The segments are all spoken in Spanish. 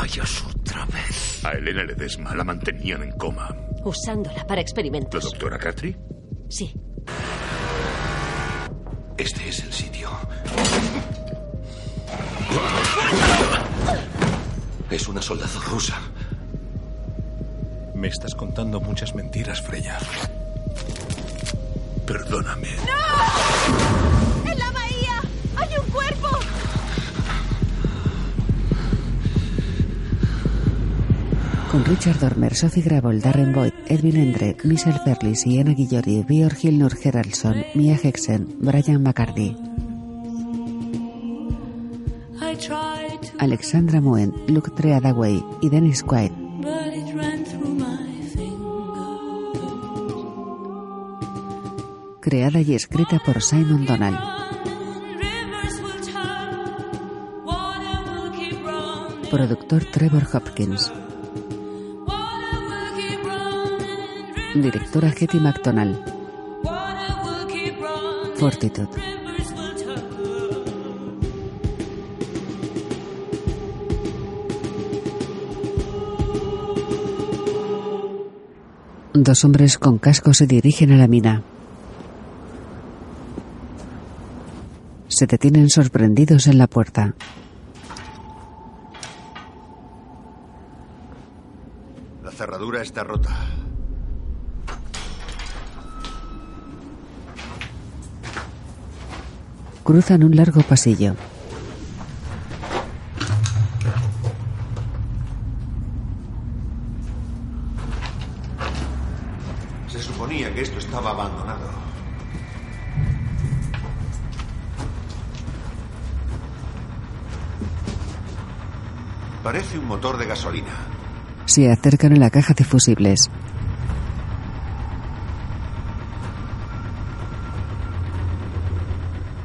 vayas otra vez. A Elena Ledesma la mantenían en coma. Usándola para ¿La experimentos. doctora Catri? Sí. Este es el sitio. Es una soldado rusa. Me estás contando muchas mentiras, Freya. Perdóname. ¡En Con Richard Dormer, Sophie Gravel, Darren Boyd, Edwin Endre, Michelle Ferli, Sienna Guillory, Björn Hilnur Geraldson, Mia Hexen, Brian McCarthy, Alexandra Moen, Luke Treadaway y Dennis Quaid. Creada y escrita por Simon Donald. Productor Trevor Hopkins. Directora Hetty will turn. Dos hombres con casco se dirigen a la mina. Se detienen sorprendidos en la puerta. La cerradura está rota. Cruzan un largo pasillo. Se suponía que esto estaba abandonado. Parece un motor de gasolina. Se acercan a la caja de fusibles.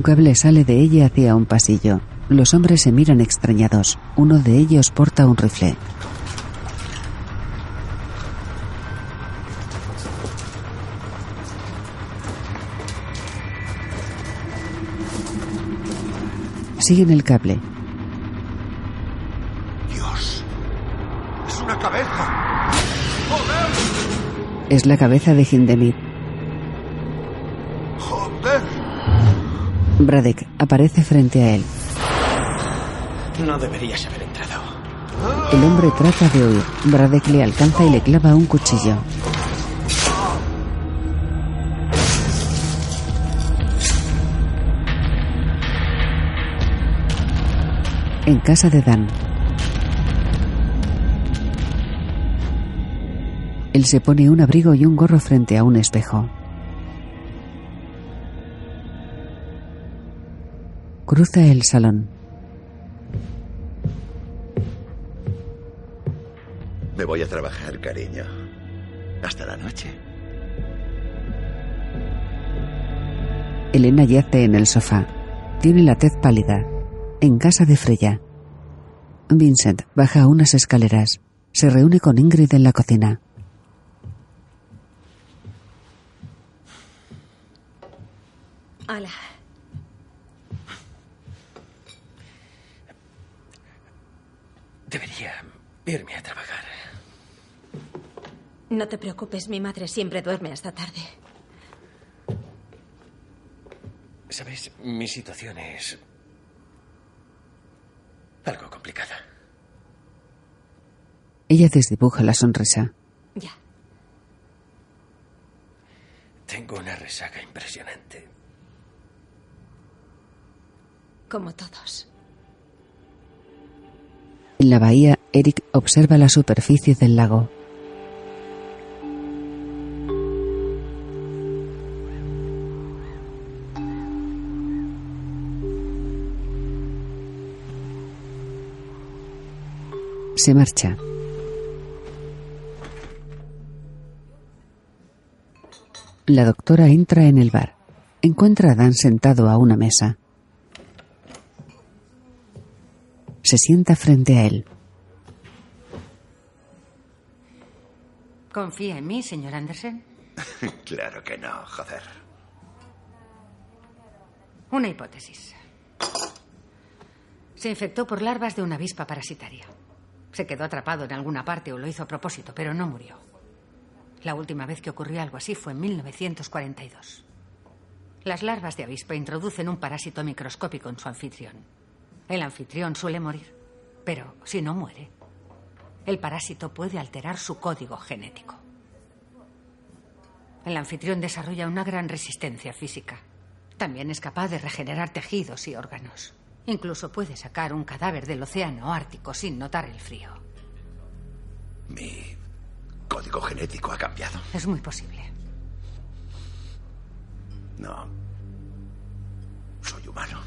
Gable sale de ella hacia un pasillo. Los hombres se miran extrañados. Uno de ellos porta un rifle. Siguen el cable. Dios. Es una cabeza. ¡Joder! Es la cabeza de Hindemith. Bradek aparece frente a él. No deberías haber entrado. El hombre trata de huir. Bradek le alcanza y le clava un cuchillo. En casa de Dan. Él se pone un abrigo y un gorro frente a un espejo. Cruza el salón. Me voy a trabajar, cariño. Hasta la noche. Elena yace en el sofá. Tiene la tez pálida. En casa de Freya. Vincent baja unas escaleras. Se reúne con Ingrid en la cocina. Hola. Debería irme a trabajar. No te preocupes, mi madre siempre duerme hasta tarde. Sabes, mi situación es algo complicada. Ella desdibuja la sonrisa. Ya. Tengo una resaca impresionante. Como todos. En la bahía, Eric observa la superficie del lago. Se marcha. La doctora entra en el bar. Encuentra a Dan sentado a una mesa. Se sienta frente a él. ¿Confía en mí, señor Anderson? claro que no, joder. Una hipótesis. Se infectó por larvas de una avispa parasitaria. Se quedó atrapado en alguna parte o lo hizo a propósito, pero no murió. La última vez que ocurrió algo así fue en 1942. Las larvas de avispa introducen un parásito microscópico en su anfitrión. El anfitrión suele morir, pero si no muere, el parásito puede alterar su código genético. El anfitrión desarrolla una gran resistencia física. También es capaz de regenerar tejidos y órganos. Incluso puede sacar un cadáver del océano ártico sin notar el frío. Mi código genético ha cambiado. Es muy posible. No. Soy humano.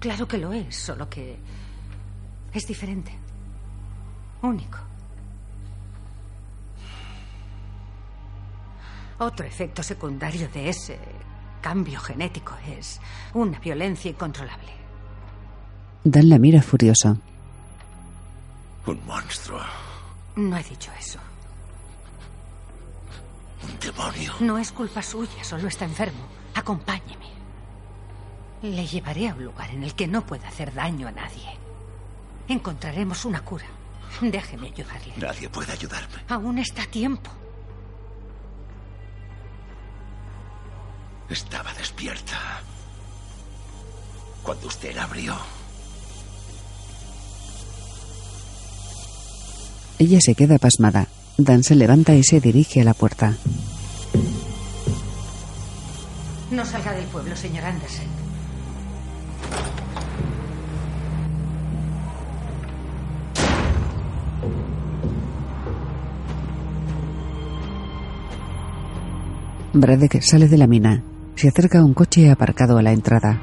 Claro que lo es, solo que es diferente. Único. Otro efecto secundario de ese cambio genético es una violencia incontrolable. Dan la mira furioso. Un monstruo. No he dicho eso. Un demonio. No es culpa suya, solo está enfermo. Acompáñeme. Le llevaré a un lugar en el que no pueda hacer daño a nadie. Encontraremos una cura. Déjeme ayudarle. Nadie puede ayudarme. Aún está a tiempo. Estaba despierta. Cuando usted la abrió. Ella se queda pasmada. Dan se levanta y se dirige a la puerta. No salga del pueblo, señor Anderson. Bradek sale de la mina. Se acerca a un coche aparcado a la entrada.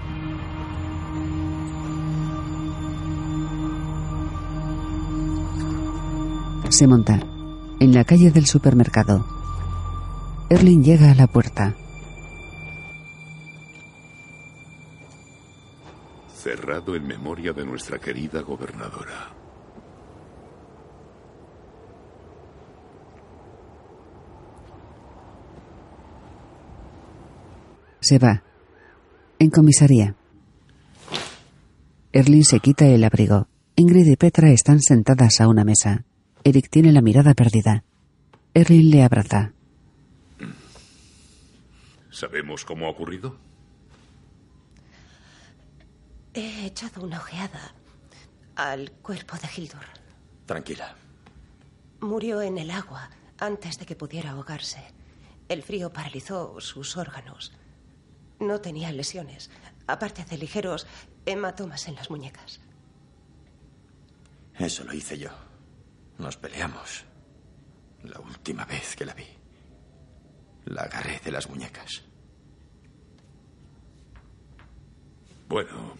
Se monta. En la calle del supermercado. Erling llega a la puerta. Cerrado en memoria de nuestra querida gobernadora. Se va. En comisaría. Erling se quita el abrigo. Ingrid y Petra están sentadas a una mesa. Eric tiene la mirada perdida. Erling le abraza. ¿Sabemos cómo ha ocurrido? He echado una ojeada al cuerpo de Hildur. Tranquila. Murió en el agua antes de que pudiera ahogarse. El frío paralizó sus órganos. No tenía lesiones, aparte de ligeros hematomas en las muñecas. Eso lo hice yo. Nos peleamos. La última vez que la vi. La agarré de las muñecas. Bueno,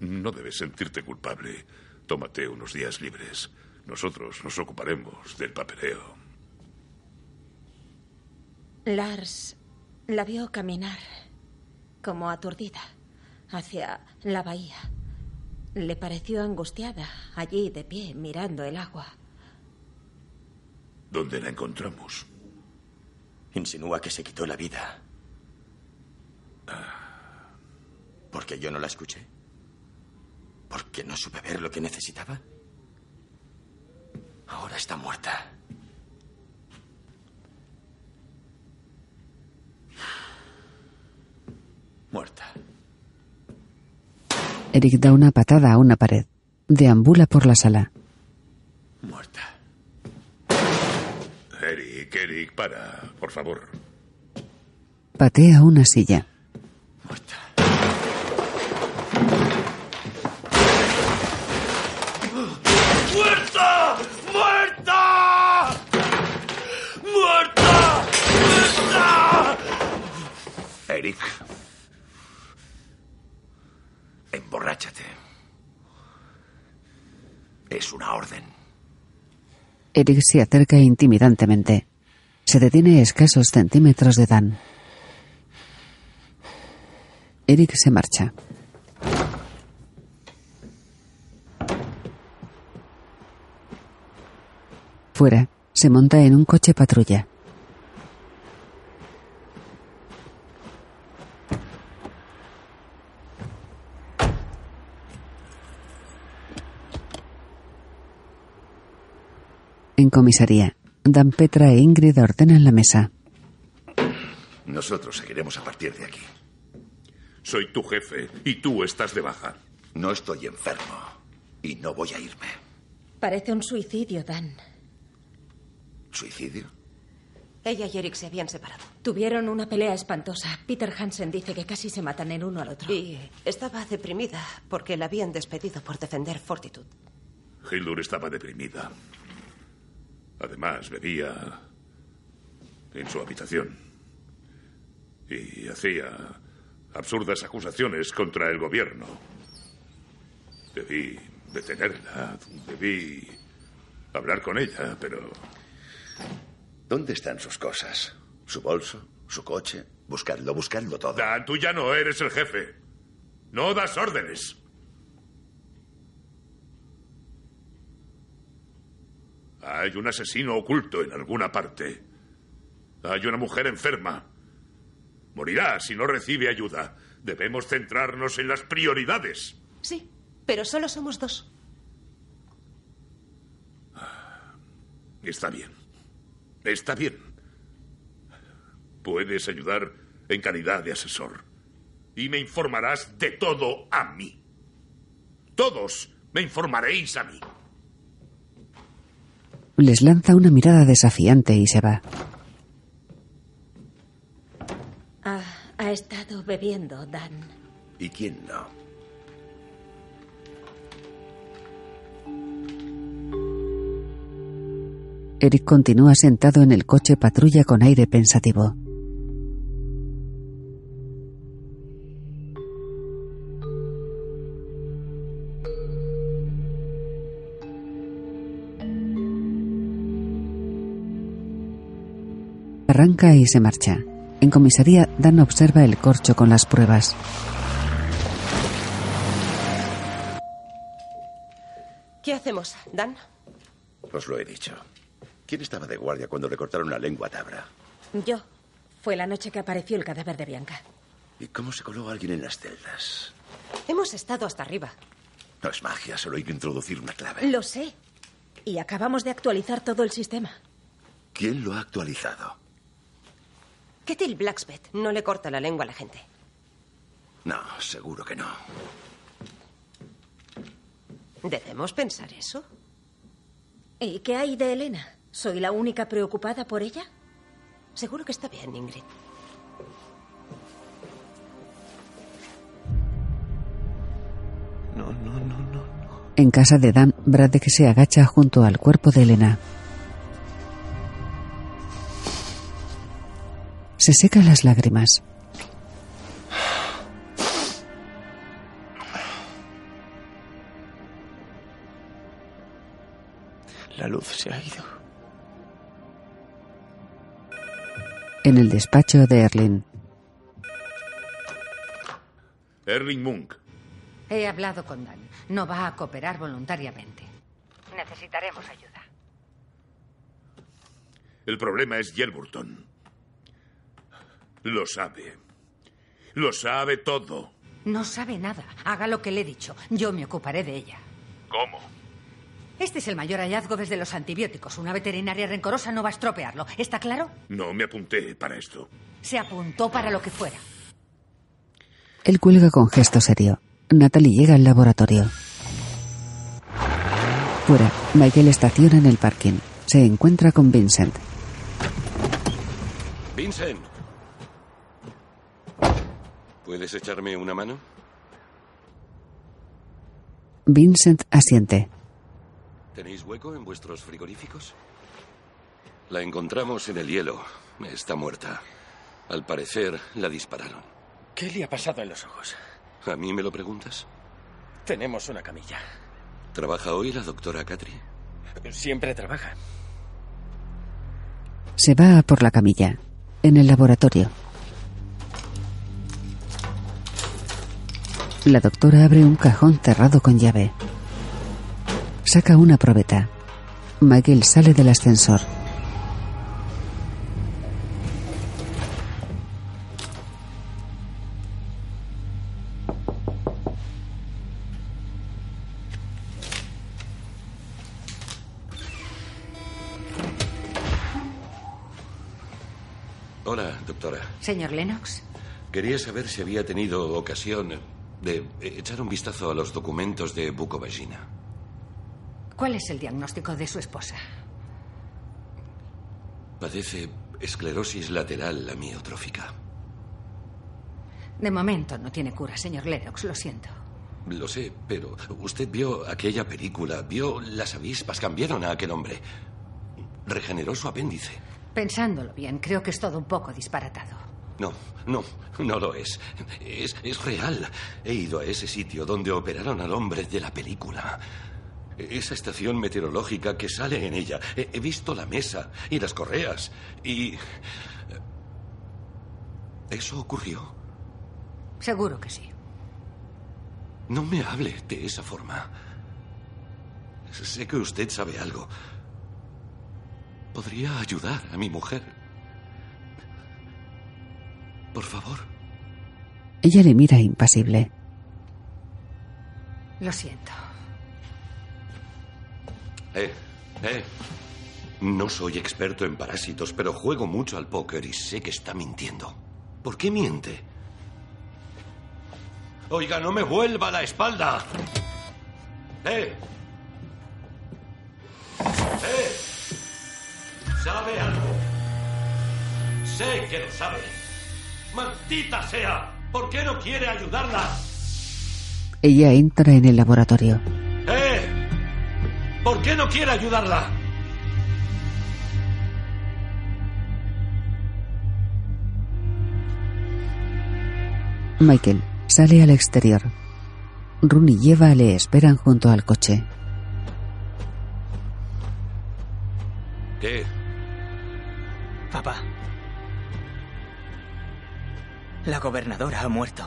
no debes sentirte culpable. Tómate unos días libres. Nosotros nos ocuparemos del papeleo. Lars la vio caminar como aturdida hacia la bahía. Le pareció angustiada allí de pie mirando el agua. ¿Dónde la encontramos? Insinúa que se quitó la vida. ¿Porque yo no la escuché? ¿Porque no supe ver lo que necesitaba? Ahora está muerta. Muerta. Eric da una patada a una pared. Deambula por la sala. Muerta. Eric, Eric, para, por favor. Patea una silla. ¡Muerta! ¡Muerta! ¡Muerta! ¡Muerta! Eric. Emborráchate. Es una orden. Eric se acerca intimidantemente. Se detiene a escasos centímetros de Dan. Eric se marcha. Fuera, se monta en un coche patrulla. En comisaría, Dan Petra e Ingrid ordenan la mesa. Nosotros seguiremos a partir de aquí. Soy tu jefe y tú estás de baja. No estoy enfermo y no voy a irme. Parece un suicidio, Dan. ¿Suicidio? Ella y Eric se habían separado. Tuvieron una pelea espantosa. Peter Hansen dice que casi se matan el uno al otro. Y estaba deprimida porque la habían despedido por defender Fortitude. Hildur estaba deprimida. Además, bebía en su habitación. Y hacía absurdas acusaciones contra el gobierno. Debí detenerla, debí hablar con ella, pero... ¿Dónde están sus cosas? ¿Su bolso? ¿Su coche? Buscadlo, buscadlo todo. Dan, tú ya no eres el jefe. No das órdenes. Hay un asesino oculto en alguna parte. Hay una mujer enferma. Morirá si no recibe ayuda. Debemos centrarnos en las prioridades. Sí, pero solo somos dos. Está bien. Está bien. Puedes ayudar en calidad de asesor. Y me informarás de todo a mí. Todos me informaréis a mí. Les lanza una mirada desafiante y se va. Ha, ha estado bebiendo, Dan. ¿Y quién no? Eric continúa sentado en el coche patrulla con aire pensativo. Arranca y se marcha. En comisaría, Dan observa el corcho con las pruebas. ¿Qué hacemos, Dan? Os lo he dicho. ¿Quién estaba de guardia cuando le cortaron la lengua a Tabra? Yo. Fue la noche que apareció el cadáver de Bianca. ¿Y cómo se coló alguien en las celdas? Hemos estado hasta arriba. No es magia, solo hay que introducir una clave. Lo sé. Y acabamos de actualizar todo el sistema. ¿Quién lo ha actualizado? Ketil Blacksmith no le corta la lengua a la gente. No, seguro que no. ¿Debemos pensar eso? ¿Y qué hay de Elena? ¿Soy la única preocupada por ella? Seguro que está bien, Ingrid. No, no, no, no. En casa de Dan, Braddock se agacha junto al cuerpo de Elena. Se seca las lágrimas. La luz se ha ido. En el despacho de Erlin, Erling Munk. He hablado con Dan. No va a cooperar voluntariamente. Necesitaremos ayuda. El problema es Yelburton. Lo sabe. Lo sabe todo. No sabe nada. Haga lo que le he dicho. Yo me ocuparé de ella. ¿Cómo? Este es el mayor hallazgo desde los antibióticos. Una veterinaria rencorosa no va a estropearlo. ¿Está claro? No me apunté para esto. Se apuntó para lo que fuera. él cuelga con gesto serio. Natalie llega al laboratorio. Fuera, Michael estaciona en el parking. Se encuentra con Vincent. Vincent. ¿Puedes echarme una mano? Vincent asiente. ¿Tenéis hueco en vuestros frigoríficos? La encontramos en el hielo. Está muerta. Al parecer, la dispararon. ¿Qué le ha pasado en los ojos? ¿A mí me lo preguntas? Tenemos una camilla. ¿Trabaja hoy la doctora Catri? Siempre trabaja. Se va por la camilla. En el laboratorio. La doctora abre un cajón cerrado con llave. Saca una probeta. Michael sale del ascensor. Hola, doctora. Señor Lennox. Quería saber si había tenido ocasión de echar un vistazo a los documentos de bucovagina. ¿Cuál es el diagnóstico de su esposa? Padece esclerosis lateral amiotrófica. De momento no tiene cura, señor Lennox, lo siento. Lo sé, pero usted vio aquella película, vio las avispas, cambiaron a aquel hombre. Regeneró su apéndice. Pensándolo bien, creo que es todo un poco disparatado. No, no, no lo es. Es, es real. He ido a ese sitio donde operaron al hombre de la película. Esa estación meteorológica que sale en ella. He, he visto la mesa y las correas. Y... ¿Eso ocurrió? Seguro que sí. No me hable de esa forma. Sé que usted sabe algo. Podría ayudar a mi mujer. Por favor. Ella le mira impasible. Lo siento. Eh, eh. No soy experto en parásitos, pero juego mucho al póker y sé que está mintiendo. ¿Por qué miente? Oiga, no me vuelva la espalda. ¡Eh! ¡Eh! ¿Sabe algo? Sé que lo sabe. ¡Maldita sea! ¿Por qué no quiere ayudarla? Ella entra en el laboratorio. ¡Eh! ¿Por qué no quiere ayudarla? Michael sale al exterior. Run y Eva le esperan junto al coche. ¿Qué? La gobernadora ha muerto.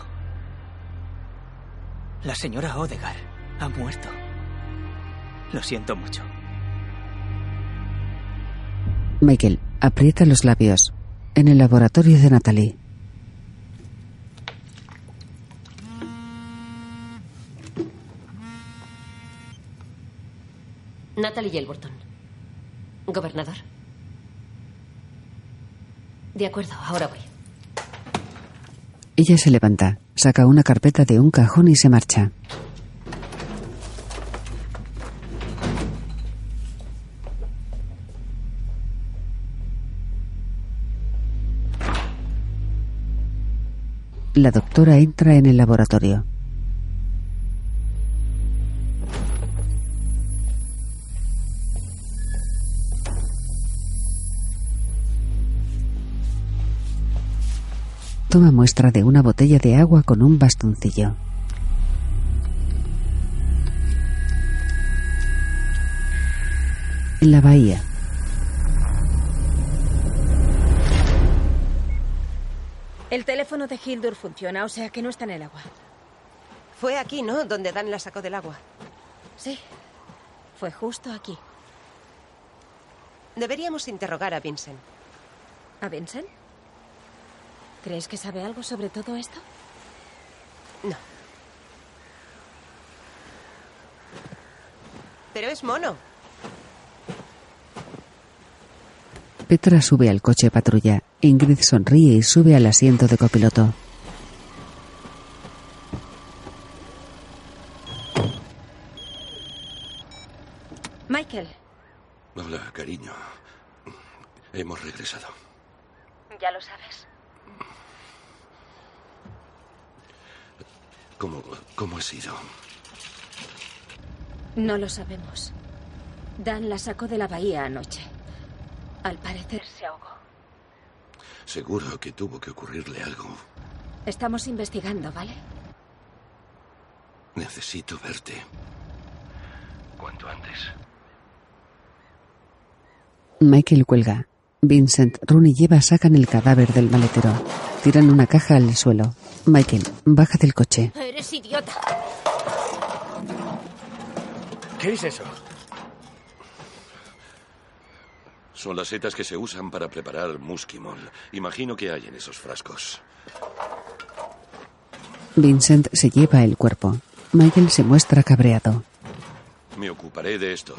La señora Odegar ha muerto. Lo siento mucho. Michael aprieta los labios. En el laboratorio de Natalie. Natalie Yelverton. Gobernador. De acuerdo, ahora voy. Ella se levanta, saca una carpeta de un cajón y se marcha. La doctora entra en el laboratorio. Toma muestra de una botella de agua con un bastoncillo. En la bahía. El teléfono de Hildur funciona, o sea que no está en el agua. Fue aquí, ¿no? Donde Dan la sacó del agua. Sí, fue justo aquí. Deberíamos interrogar a Vincent. ¿A Vincent? ¿Crees que sabe algo sobre todo esto? No. Pero es mono. Petra sube al coche patrulla. Ingrid sonríe y sube al asiento de copiloto. Michael, Hola, cariño. Hemos regresado. ya lo sabes. ¿Cómo, cómo ha sido? No lo sabemos. Dan la sacó de la bahía anoche. Al parecer se ahogó. Seguro que tuvo que ocurrirle algo. Estamos investigando, ¿vale? Necesito verte. Cuanto antes. Michael cuelga. Vincent, Rooney y Eva sacan el cadáver del maletero. Tiran una caja al suelo. Michael baja del coche. Eres idiota. ¿Qué es eso? Son las setas que se usan para preparar muskimol. Imagino que hay en esos frascos. Vincent se lleva el cuerpo. Michael se muestra cabreado. Me ocuparé de esto.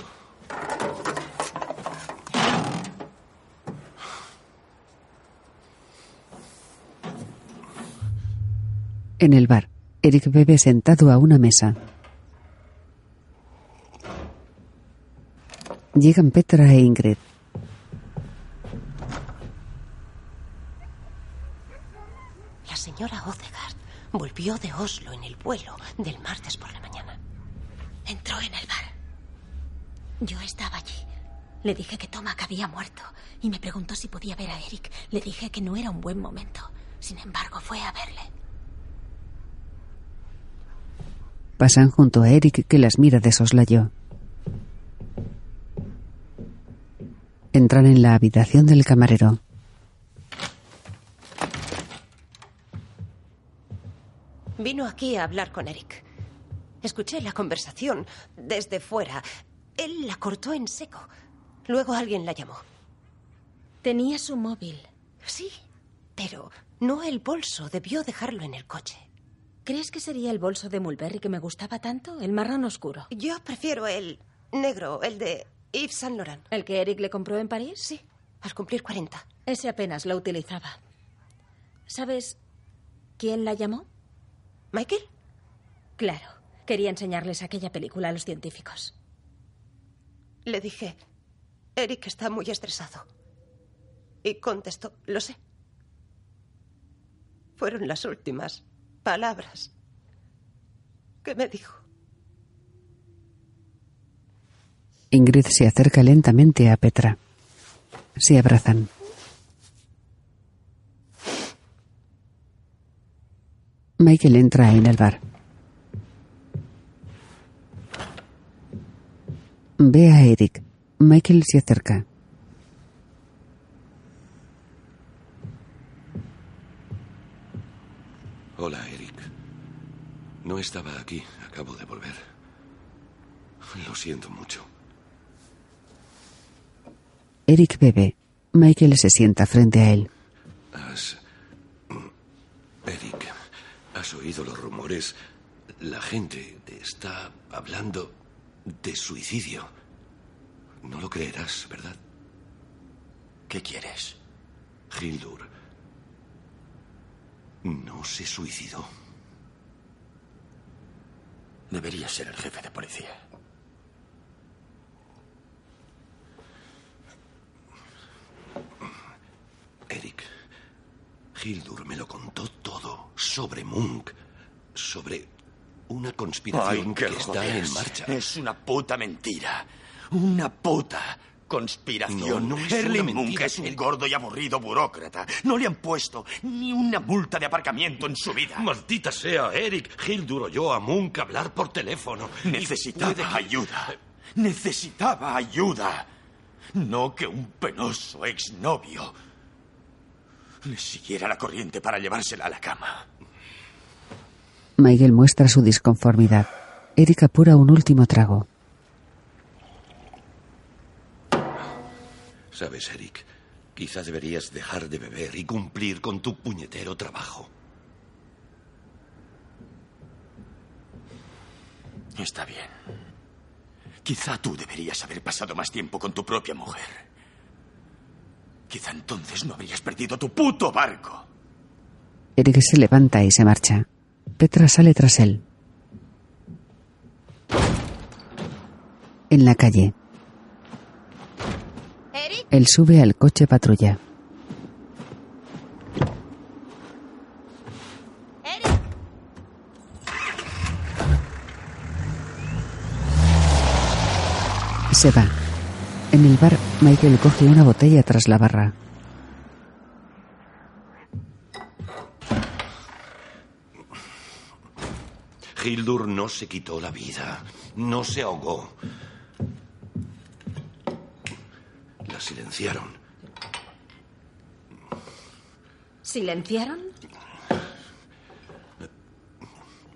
En el bar, Eric bebe sentado a una mesa. Llegan Petra e Ingrid. La señora Odegaard volvió de Oslo en el vuelo del martes por la mañana. Entró en el bar. Yo estaba allí. Le dije que Tomac había muerto y me preguntó si podía ver a Eric. Le dije que no era un buen momento. Sin embargo, fue a verle. Pasan junto a Eric que las mira de soslayo. Entran en la habitación del camarero. Vino aquí a hablar con Eric. Escuché la conversación desde fuera. Él la cortó en seco. Luego alguien la llamó. Tenía su móvil. Sí, pero no el bolso. Debió dejarlo en el coche. ¿Crees que sería el bolso de Mulberry que me gustaba tanto? El marrón oscuro. Yo prefiero el negro, el de Yves Saint Laurent. ¿El que Eric le compró en París? Sí, al cumplir 40. Ese apenas lo utilizaba. ¿Sabes quién la llamó? ¿Michael? Claro. Quería enseñarles aquella película a los científicos. Le dije, Eric está muy estresado. Y contestó, lo sé. Fueron las últimas palabras que me dijo. Ingrid se acerca lentamente a Petra. Se abrazan. Michael entra en el bar. Ve a Eric. Michael se acerca. Hola, Eric. No estaba aquí. Acabo de volver. Lo siento mucho. Eric bebe. Michael se sienta frente a él. Has... Eric, ¿has oído los rumores? La gente está hablando de suicidio. No lo creerás, ¿verdad? ¿Qué quieres? Hildur no se suicidó. Debería ser el jefe de policía. Eric, Hildur me lo contó todo sobre Munk, sobre una conspiración Ay, que está en marcha. Es una puta mentira. Una puta conspiración. No, no es Erling una mentira, es un gordo y aburrido burócrata. No le han puesto ni una multa de aparcamiento en su vida. Maldita sea, Eric. Hildur oyó a Munk hablar por teléfono. Necesitaba que- ayuda. Necesitaba ayuda. No que un penoso exnovio le siguiera la corriente para llevársela a la cama. Michael muestra su disconformidad. Eric apura un último trago. Sabes, Eric, quizá deberías dejar de beber y cumplir con tu puñetero trabajo. Está bien. Quizá tú deberías haber pasado más tiempo con tu propia mujer. Quizá entonces no habrías perdido tu puto barco. Eric se levanta y se marcha. Petra sale tras él. En la calle. Él sube al coche patrulla. Se va. En el bar, Michael coge una botella tras la barra. Hildur no se quitó la vida, no se ahogó. La silenciaron. ¿Silenciaron?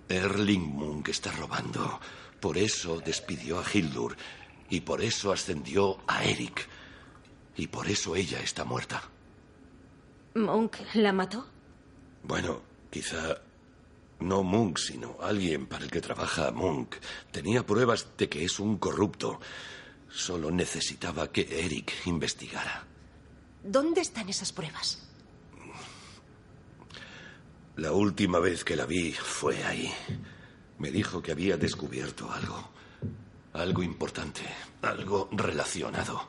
Erling Munk está robando. Por eso despidió a Hildur. Y por eso ascendió a Eric. Y por eso ella está muerta. ¿Monk la mató? Bueno, quizá no Munk, sino alguien para el que trabaja Munk. Tenía pruebas de que es un corrupto. Solo necesitaba que Eric investigara. ¿Dónde están esas pruebas? La última vez que la vi fue ahí. Me dijo que había descubierto algo. Algo importante. Algo relacionado.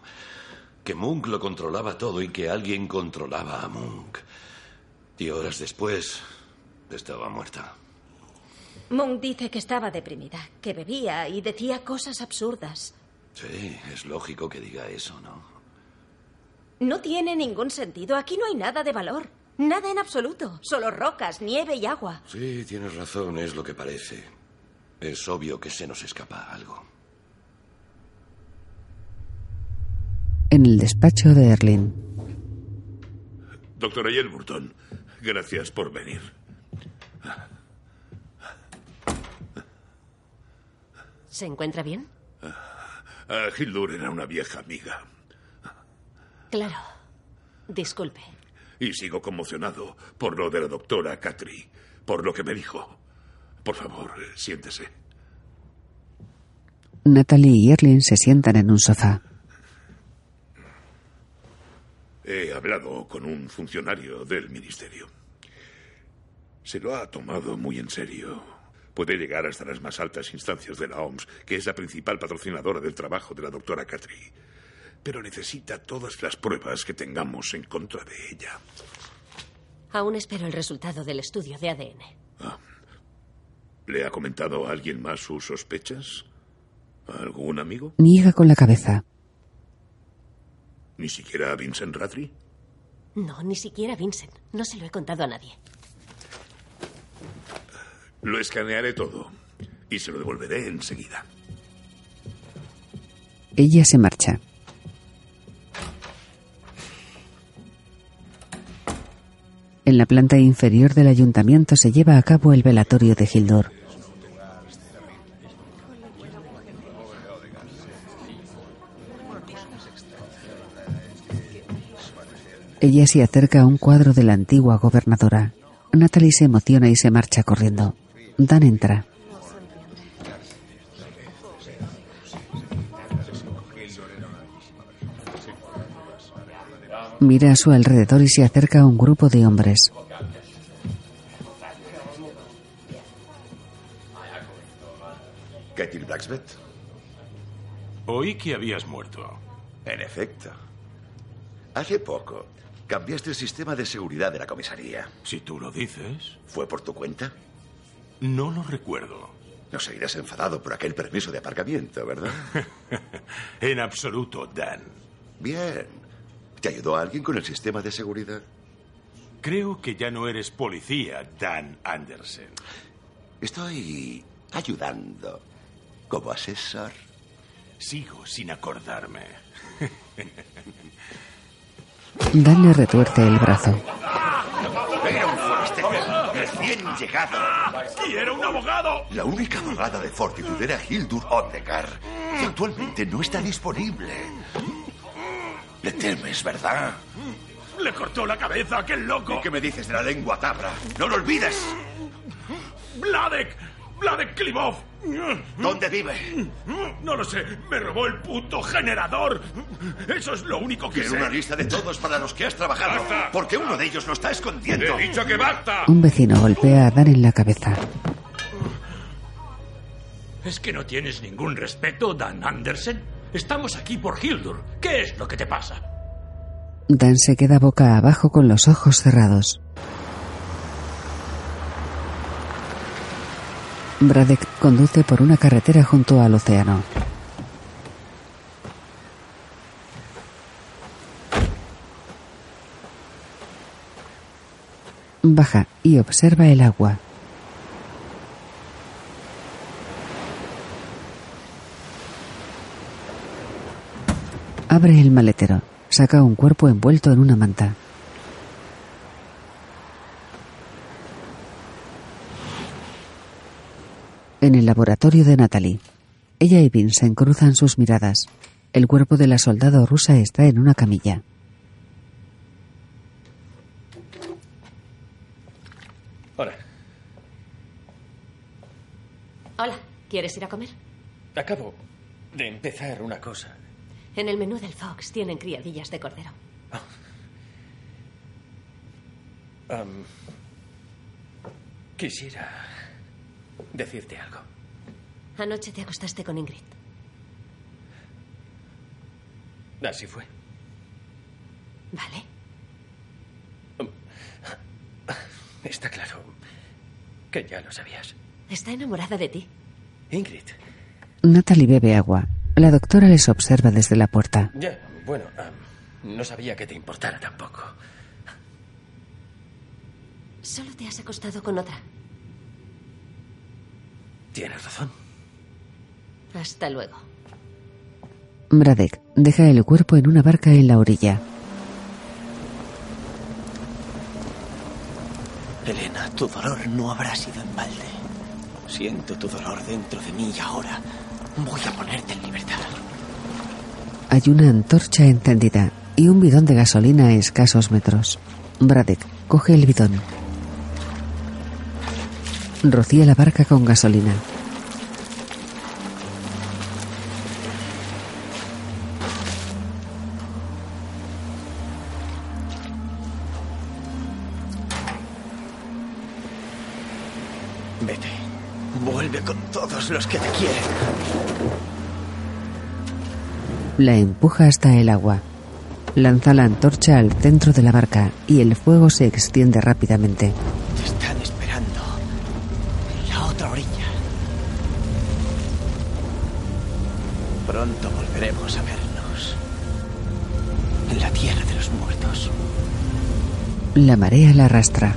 Que Munk lo controlaba todo y que alguien controlaba a Munk. Y horas después estaba muerta. Munk dice que estaba deprimida, que bebía y decía cosas absurdas. Sí, es lógico que diga eso, ¿no? No tiene ningún sentido. Aquí no hay nada de valor. Nada en absoluto. Solo rocas, nieve y agua. Sí, tienes razón, es lo que parece. Es obvio que se nos escapa algo. En el despacho de Erlin. Doctora Yelburton, gracias por venir. ¿Se encuentra bien? Ah, Hildur era una vieja amiga. Claro. Disculpe. Y sigo conmocionado por lo de la doctora Catri, por lo que me dijo. Por favor, siéntese. Natalie y Erlin se sientan en un sofá. He hablado con un funcionario del ministerio. Se lo ha tomado muy en serio. Puede llegar hasta las más altas instancias de la OMS, que es la principal patrocinadora del trabajo de la doctora Catri. Pero necesita todas las pruebas que tengamos en contra de ella. Aún espero el resultado del estudio de ADN. ¿Le ha comentado a alguien más sus sospechas? ¿A ¿Algún amigo? Niega con la cabeza. ¿Ni siquiera a Vincent Ratry? No, ni siquiera a Vincent. No se lo he contado a nadie. Lo escanearé todo y se lo devolveré enseguida. Ella se marcha. En la planta inferior del ayuntamiento se lleva a cabo el velatorio de Hildur. Ella se acerca a un cuadro de la antigua gobernadora. Natalie se emociona y se marcha corriendo. Dan entra. Mira a su alrededor y se acerca a un grupo de hombres. Ketil Blacksmith. Oí que habías muerto. En efecto. Hace poco cambiaste el sistema de seguridad de la comisaría. Si tú lo dices. ¿Fue por tu cuenta? No lo recuerdo. No seguirás enfadado por aquel permiso de aparcamiento, ¿verdad? en absoluto, Dan. Bien. ¿Te ayudó alguien con el sistema de seguridad? Creo que ya no eres policía, Dan Anderson. Estoy ayudando como asesor. Sigo sin acordarme. Dan le retuerce el brazo. Era un forastero llegado. ¡Y era un abogado! La única abogada de Fortitude era Hildur Odegar. Y actualmente no está disponible. Le temes, ¿verdad? Le cortó la cabeza a aquel loco. ¿Y qué me dices de la lengua tabra? ¡No lo olvides! ¡Vladek! ¡Vladek Klivov! ¿Dónde vive? No lo sé. Me robó el puto generador. Eso es lo único que Quiero sé. una lista de todos para los que has trabajado. Porque uno de ellos lo está escondiendo. ¡He dicho que basta! Un vecino golpea a Dan en la cabeza. ¿Es que no tienes ningún respeto, Dan Andersen? Estamos aquí por Hildur. ¿Qué es lo que te pasa? Dan se queda boca abajo con los ojos cerrados. Bradek conduce por una carretera junto al océano. Baja y observa el agua. Abre el maletero. Saca un cuerpo envuelto en una manta. En el laboratorio de Natalie. Ella y Vincent cruzan sus miradas. El cuerpo de la soldado rusa está en una camilla. Hola. Hola, ¿quieres ir a comer? Acabo de empezar una cosa. En el menú del Fox tienen criadillas de cordero. Am, Quisiera decirte algo. Anoche te acostaste con Ingrid. Así fue. Vale. Está claro que ya lo sabías. Está enamorada de ti. Ingrid. Natalie bebe agua. La doctora les observa desde la puerta. Ya, bueno, am, no sabía que te importara tampoco. Solo te has acostado con otra. Tienes razón. Hasta luego. Bradek deja el cuerpo en una barca en la orilla. Elena, tu dolor no habrá sido en balde. Siento tu dolor dentro de mí y ahora voy a ponerte en libertad. Hay una antorcha encendida y un bidón de gasolina a escasos metros. Bradek coge el bidón. Rocía la barca con gasolina. Los que te quieren. La empuja hasta el agua. Lanza la antorcha al centro de la barca y el fuego se extiende rápidamente. Te están esperando. En la otra orilla. Pronto volveremos a vernos. En la tierra de los muertos. La marea la arrastra.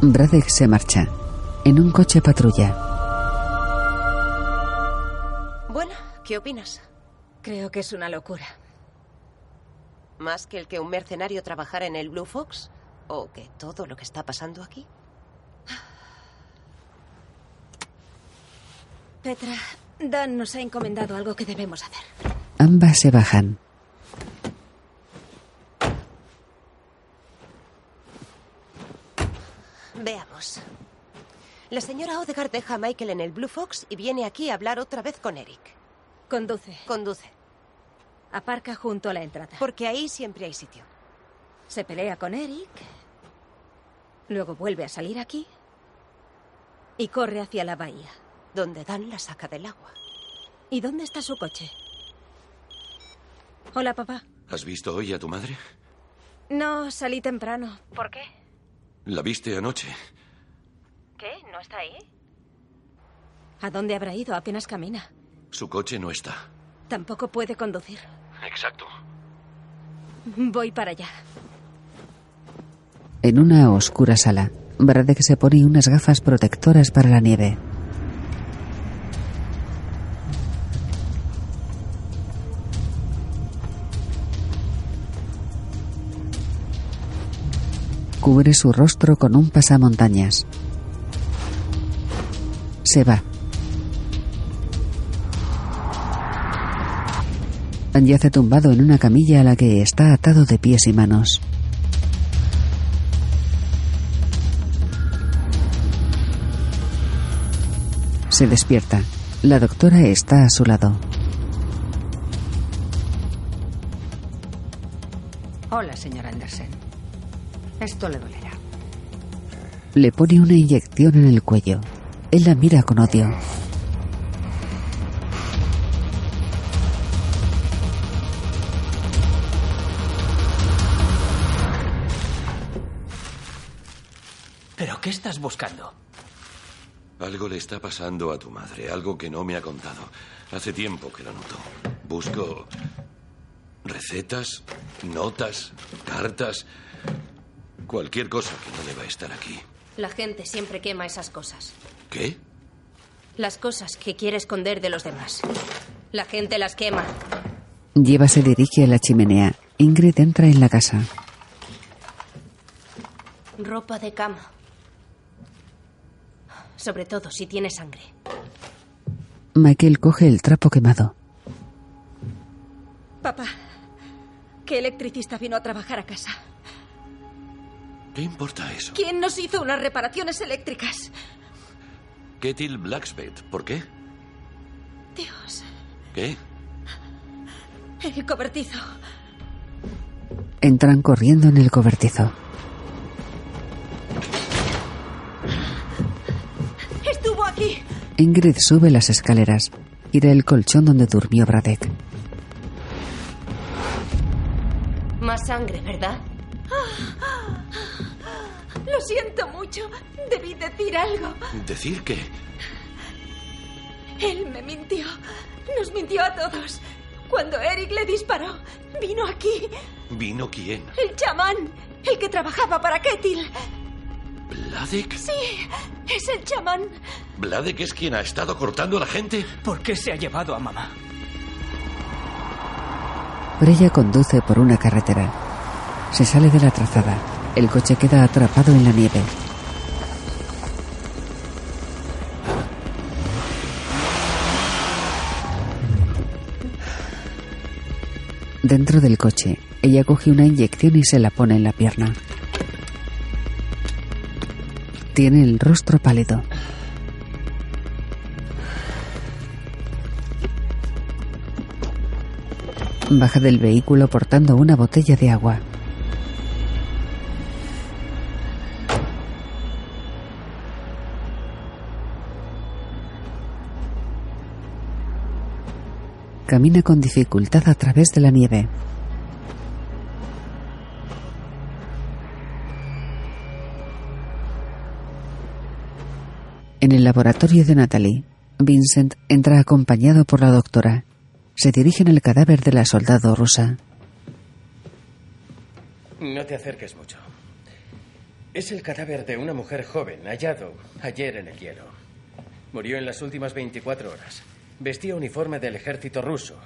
Bradek se marcha. En un coche patrulla. Bueno, ¿qué opinas? Creo que es una locura. ¿Más que el que un mercenario trabajara en el Blue Fox? ¿O que todo lo que está pasando aquí? Petra, Dan nos ha encomendado algo que debemos hacer. Ambas se bajan. Veamos. La señora Odegaard deja a Michael en el Blue Fox y viene aquí a hablar otra vez con Eric. Conduce. Conduce. Aparca junto a la entrada. Porque ahí siempre hay sitio. Se pelea con Eric. Luego vuelve a salir aquí. Y corre hacia la bahía. Donde Dan la saca del agua. ¿Y dónde está su coche? Hola, papá. ¿Has visto hoy a tu madre? No, salí temprano. ¿Por qué? ¿La viste anoche? ¿Qué? ¿No está ahí? ¿A dónde habrá ido? Apenas camina. Su coche no está. Tampoco puede conducir. Exacto. Voy para allá. En una oscura sala, Bradek se pone unas gafas protectoras para la nieve. Cubre su rostro con un pasamontañas. Se va. Yace tumbado en una camilla a la que está atado de pies y manos. Se despierta. La doctora está a su lado. Hola, señor Anderson. Esto le dolerá. Le pone una inyección en el cuello. Él la mira con odio. ¿Pero qué estás buscando? Algo le está pasando a tu madre, algo que no me ha contado. Hace tiempo que lo noto. Busco recetas, notas, cartas, cualquier cosa que no deba estar aquí. La gente siempre quema esas cosas. ¿Qué? Las cosas que quiere esconder de los demás. La gente las quema. Lleva se dirige a la chimenea. Ingrid entra en la casa. Ropa de cama. Sobre todo si tiene sangre. Michael coge el trapo quemado. Papá, ¿qué electricista vino a trabajar a casa? ¿Qué importa eso? ¿Quién nos hizo unas reparaciones eléctricas? Ketil Blacksmith. ¿Por qué? Dios, ¿Qué? El cobertizo. Entran corriendo en el cobertizo. Estuvo aquí. Ingrid sube las escaleras. Irá el colchón donde durmió Bradek. Más sangre, ¿verdad? Lo siento mucho. Debí decir algo. ¿Decir qué? Él me mintió. Nos mintió a todos. Cuando Eric le disparó, vino aquí. ¿Vino quién? El chamán. El que trabajaba para Ketil. ¿Vladek? Sí, es el chamán. ¿Vladek es quien ha estado cortando a la gente? ¿Por qué se ha llevado a mamá? Freya conduce por una carretera. Se sale de la trazada. El coche queda atrapado en la nieve. Dentro del coche, ella coge una inyección y se la pone en la pierna. Tiene el rostro pálido. Baja del vehículo portando una botella de agua. Camina con dificultad a través de la nieve. En el laboratorio de Natalie, Vincent entra acompañado por la doctora. Se dirigen al cadáver de la soldado rusa. No te acerques mucho. Es el cadáver de una mujer joven hallado ayer en el hielo. Murió en las últimas 24 horas. Vestía uniforme del ejército ruso,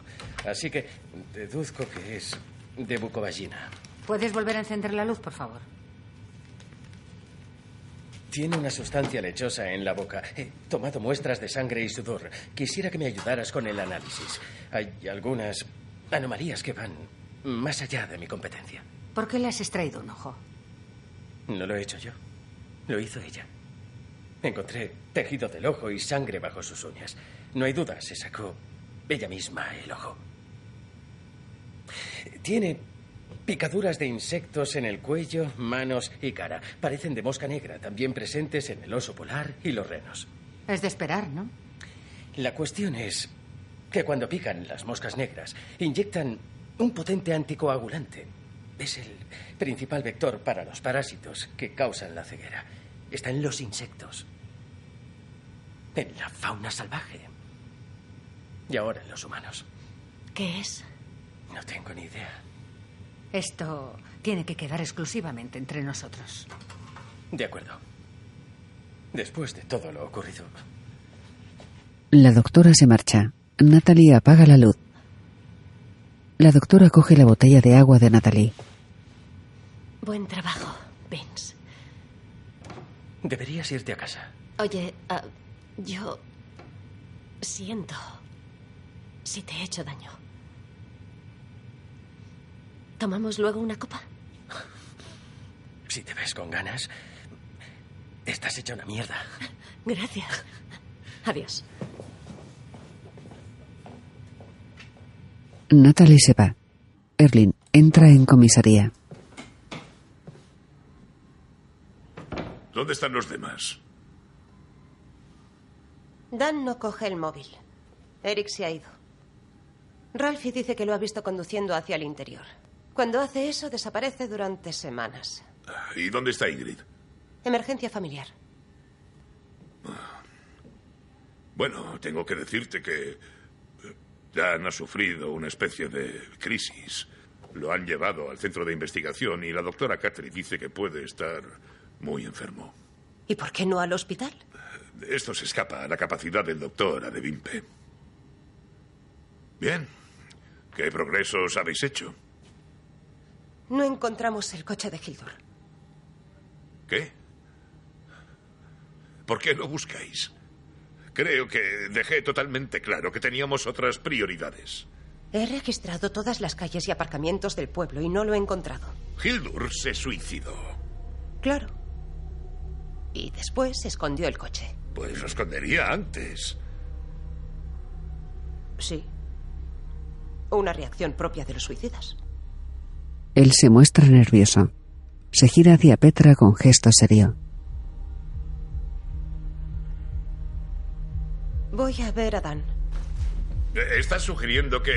así que deduzco que es de Bukovagina. ¿Puedes volver a encender la luz, por favor? Tiene una sustancia lechosa en la boca. He tomado muestras de sangre y sudor. Quisiera que me ayudaras con el análisis. Hay algunas anomalías que van más allá de mi competencia. ¿Por qué le has extraído un ojo? No lo he hecho yo. Lo hizo ella. Encontré tejido del ojo y sangre bajo sus uñas. No hay duda, se sacó ella misma el ojo. Tiene picaduras de insectos en el cuello, manos y cara. Parecen de mosca negra, también presentes en el oso polar y los renos. Es de esperar, ¿no? La cuestión es que cuando pican las moscas negras, inyectan un potente anticoagulante. Es el principal vector para los parásitos que causan la ceguera. Está en los insectos. En la fauna salvaje. Y ahora en los humanos. ¿Qué es? No tengo ni idea. Esto tiene que quedar exclusivamente entre nosotros. De acuerdo. Después de todo lo ocurrido, La doctora se marcha. Natalie apaga la luz. La doctora coge la botella de agua de Natalie. Buen trabajo, Vince. deberías irte a casa. Oye, ah, yo siento si te he hecho daño. ¿Tomamos luego una copa? Si te ves con ganas, estás hecha una mierda. Gracias. Adiós. Natalie se va. Erlin entra en comisaría. ¿Dónde están los demás? Dan no coge el móvil. Eric se ha ido. Ralphie dice que lo ha visto conduciendo hacia el interior. Cuando hace eso, desaparece durante semanas. ¿Y dónde está Ingrid? Emergencia familiar. Bueno, tengo que decirte que eh, Dan ha sufrido una especie de crisis. Lo han llevado al centro de investigación y la doctora Catherine dice que puede estar muy enfermo. ¿Y por qué no al hospital? Esto se escapa a la capacidad del doctor Adevimpe. Bien. ¿Qué progresos habéis hecho? No encontramos el coche de Hildur. ¿Qué? ¿Por qué lo buscáis? Creo que dejé totalmente claro que teníamos otras prioridades. He registrado todas las calles y aparcamientos del pueblo y no lo he encontrado. Hildur se suicidó. Claro. Y después escondió el coche. Pues lo escondería antes. Sí. Una reacción propia de los suicidas. Él se muestra nervioso. Se gira hacia Petra con gesto serio. Voy a ver a Dan. ¿Estás sugiriendo que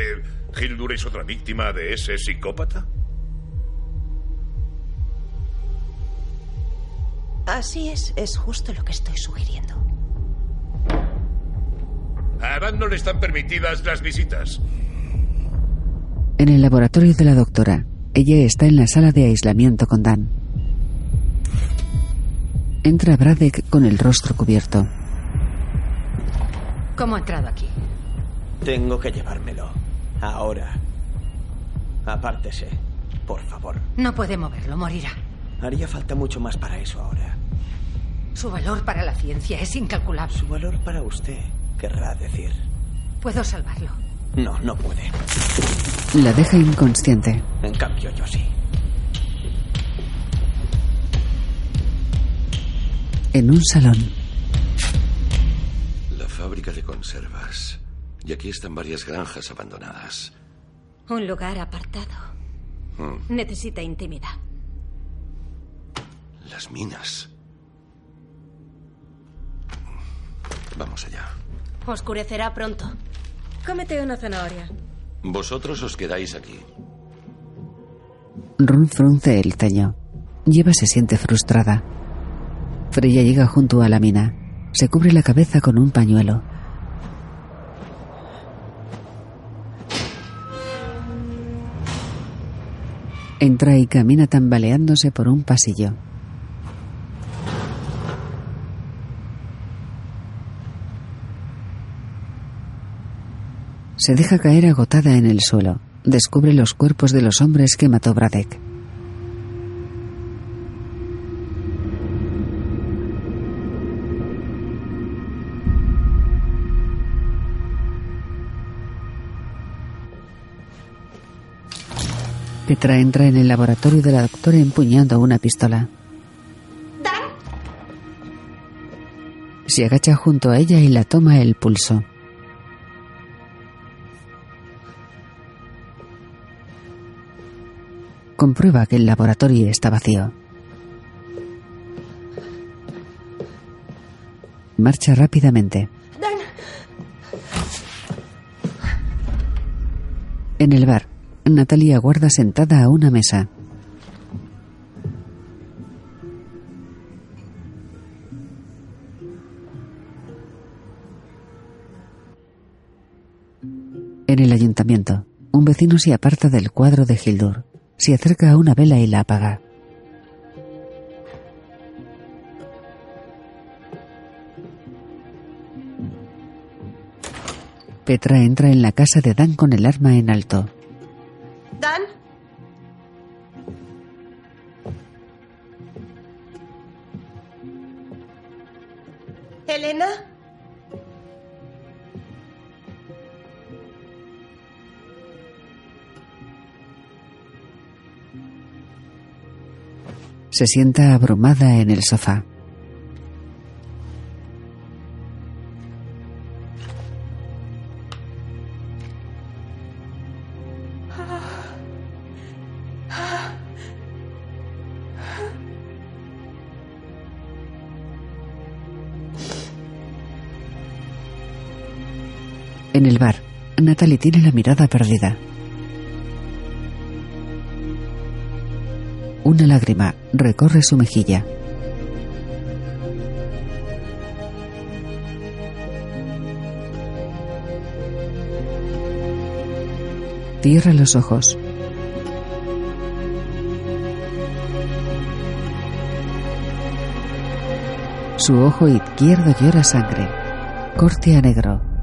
Hildur es otra víctima de ese psicópata? Así es, es justo lo que estoy sugiriendo. A Dan no le están permitidas las visitas. En el laboratorio de la doctora, ella está en la sala de aislamiento con Dan. Entra Bradek con el rostro cubierto. ¿Cómo ha entrado aquí? Tengo que llevármelo. Ahora. Apártese, por favor. No puede moverlo, morirá. Haría falta mucho más para eso ahora. Su valor para la ciencia es incalculable. Su valor para usted, querrá decir. Puedo salvarlo. No, no puede. La deja inconsciente. En cambio, yo sí. En un salón, La fábrica de conservas. Y aquí están varias granjas abandonadas. Un lugar apartado. Mm, Necesita intimidad. Las minas. Vamos allá. Oscurecerá pronto. Cómete una zanahoria. Vosotros os quedáis aquí. Ron frunce el ceño. Lleva se siente frustrada. Freya llega junto a la mina. Se cubre la cabeza con un pañuelo. Entra y camina tambaleándose por un pasillo. Se deja caer agotada en el suelo. Descubre los cuerpos de los hombres que mató Bradek. Petra entra en el laboratorio de la doctora empuñando una pistola. Se agacha junto a ella y la toma el pulso. Comprueba que el laboratorio está vacío. Marcha rápidamente. Dan, En el bar, Natalia aguarda sentada a una mesa. En el ayuntamiento, un vecino se aparta del cuadro de Hildur. Se acerca a una vela y la apaga. Petra entra en la casa de Dan con el arma en alto. Se sienta abrumada en el sofá. En el bar, Natalie tiene la mirada perdida. Una lágrima recorre su mejilla. Cierra los ojos. Su ojo izquierdo llora sangre. Corte a negro.